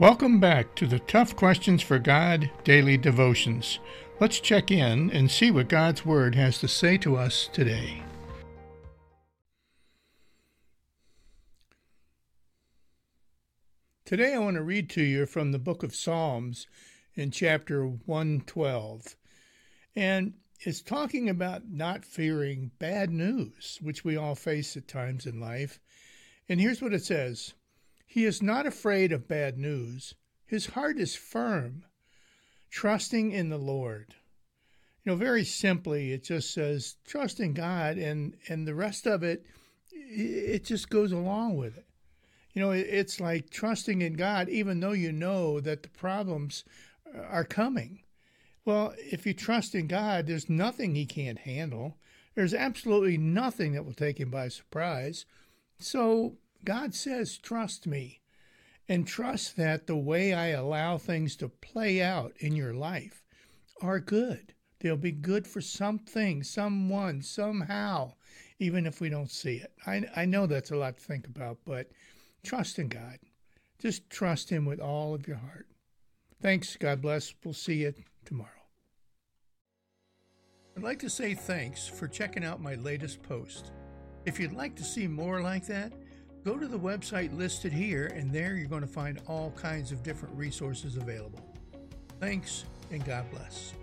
Welcome back to the Tough Questions for God Daily Devotions. Let's check in and see what God's Word has to say to us today. Today I want to read to you from the book of Psalms in chapter 112. And it's talking about not fearing bad news, which we all face at times in life. And here's what it says He is not afraid of bad news, his heart is firm, trusting in the Lord. You know, very simply, it just says trust in God, and, and the rest of it, it just goes along with it. You know, it's like trusting in God, even though you know that the problems are coming. Well, if you trust in God, there's nothing He can't handle. There's absolutely nothing that will take Him by surprise. So God says, trust me, and trust that the way I allow things to play out in your life are good. They'll be good for something, someone, somehow, even if we don't see it. I, I know that's a lot to think about, but Trust in God. Just trust Him with all of your heart. Thanks. God bless. We'll see you tomorrow. I'd like to say thanks for checking out my latest post. If you'd like to see more like that, go to the website listed here, and there you're going to find all kinds of different resources available. Thanks, and God bless.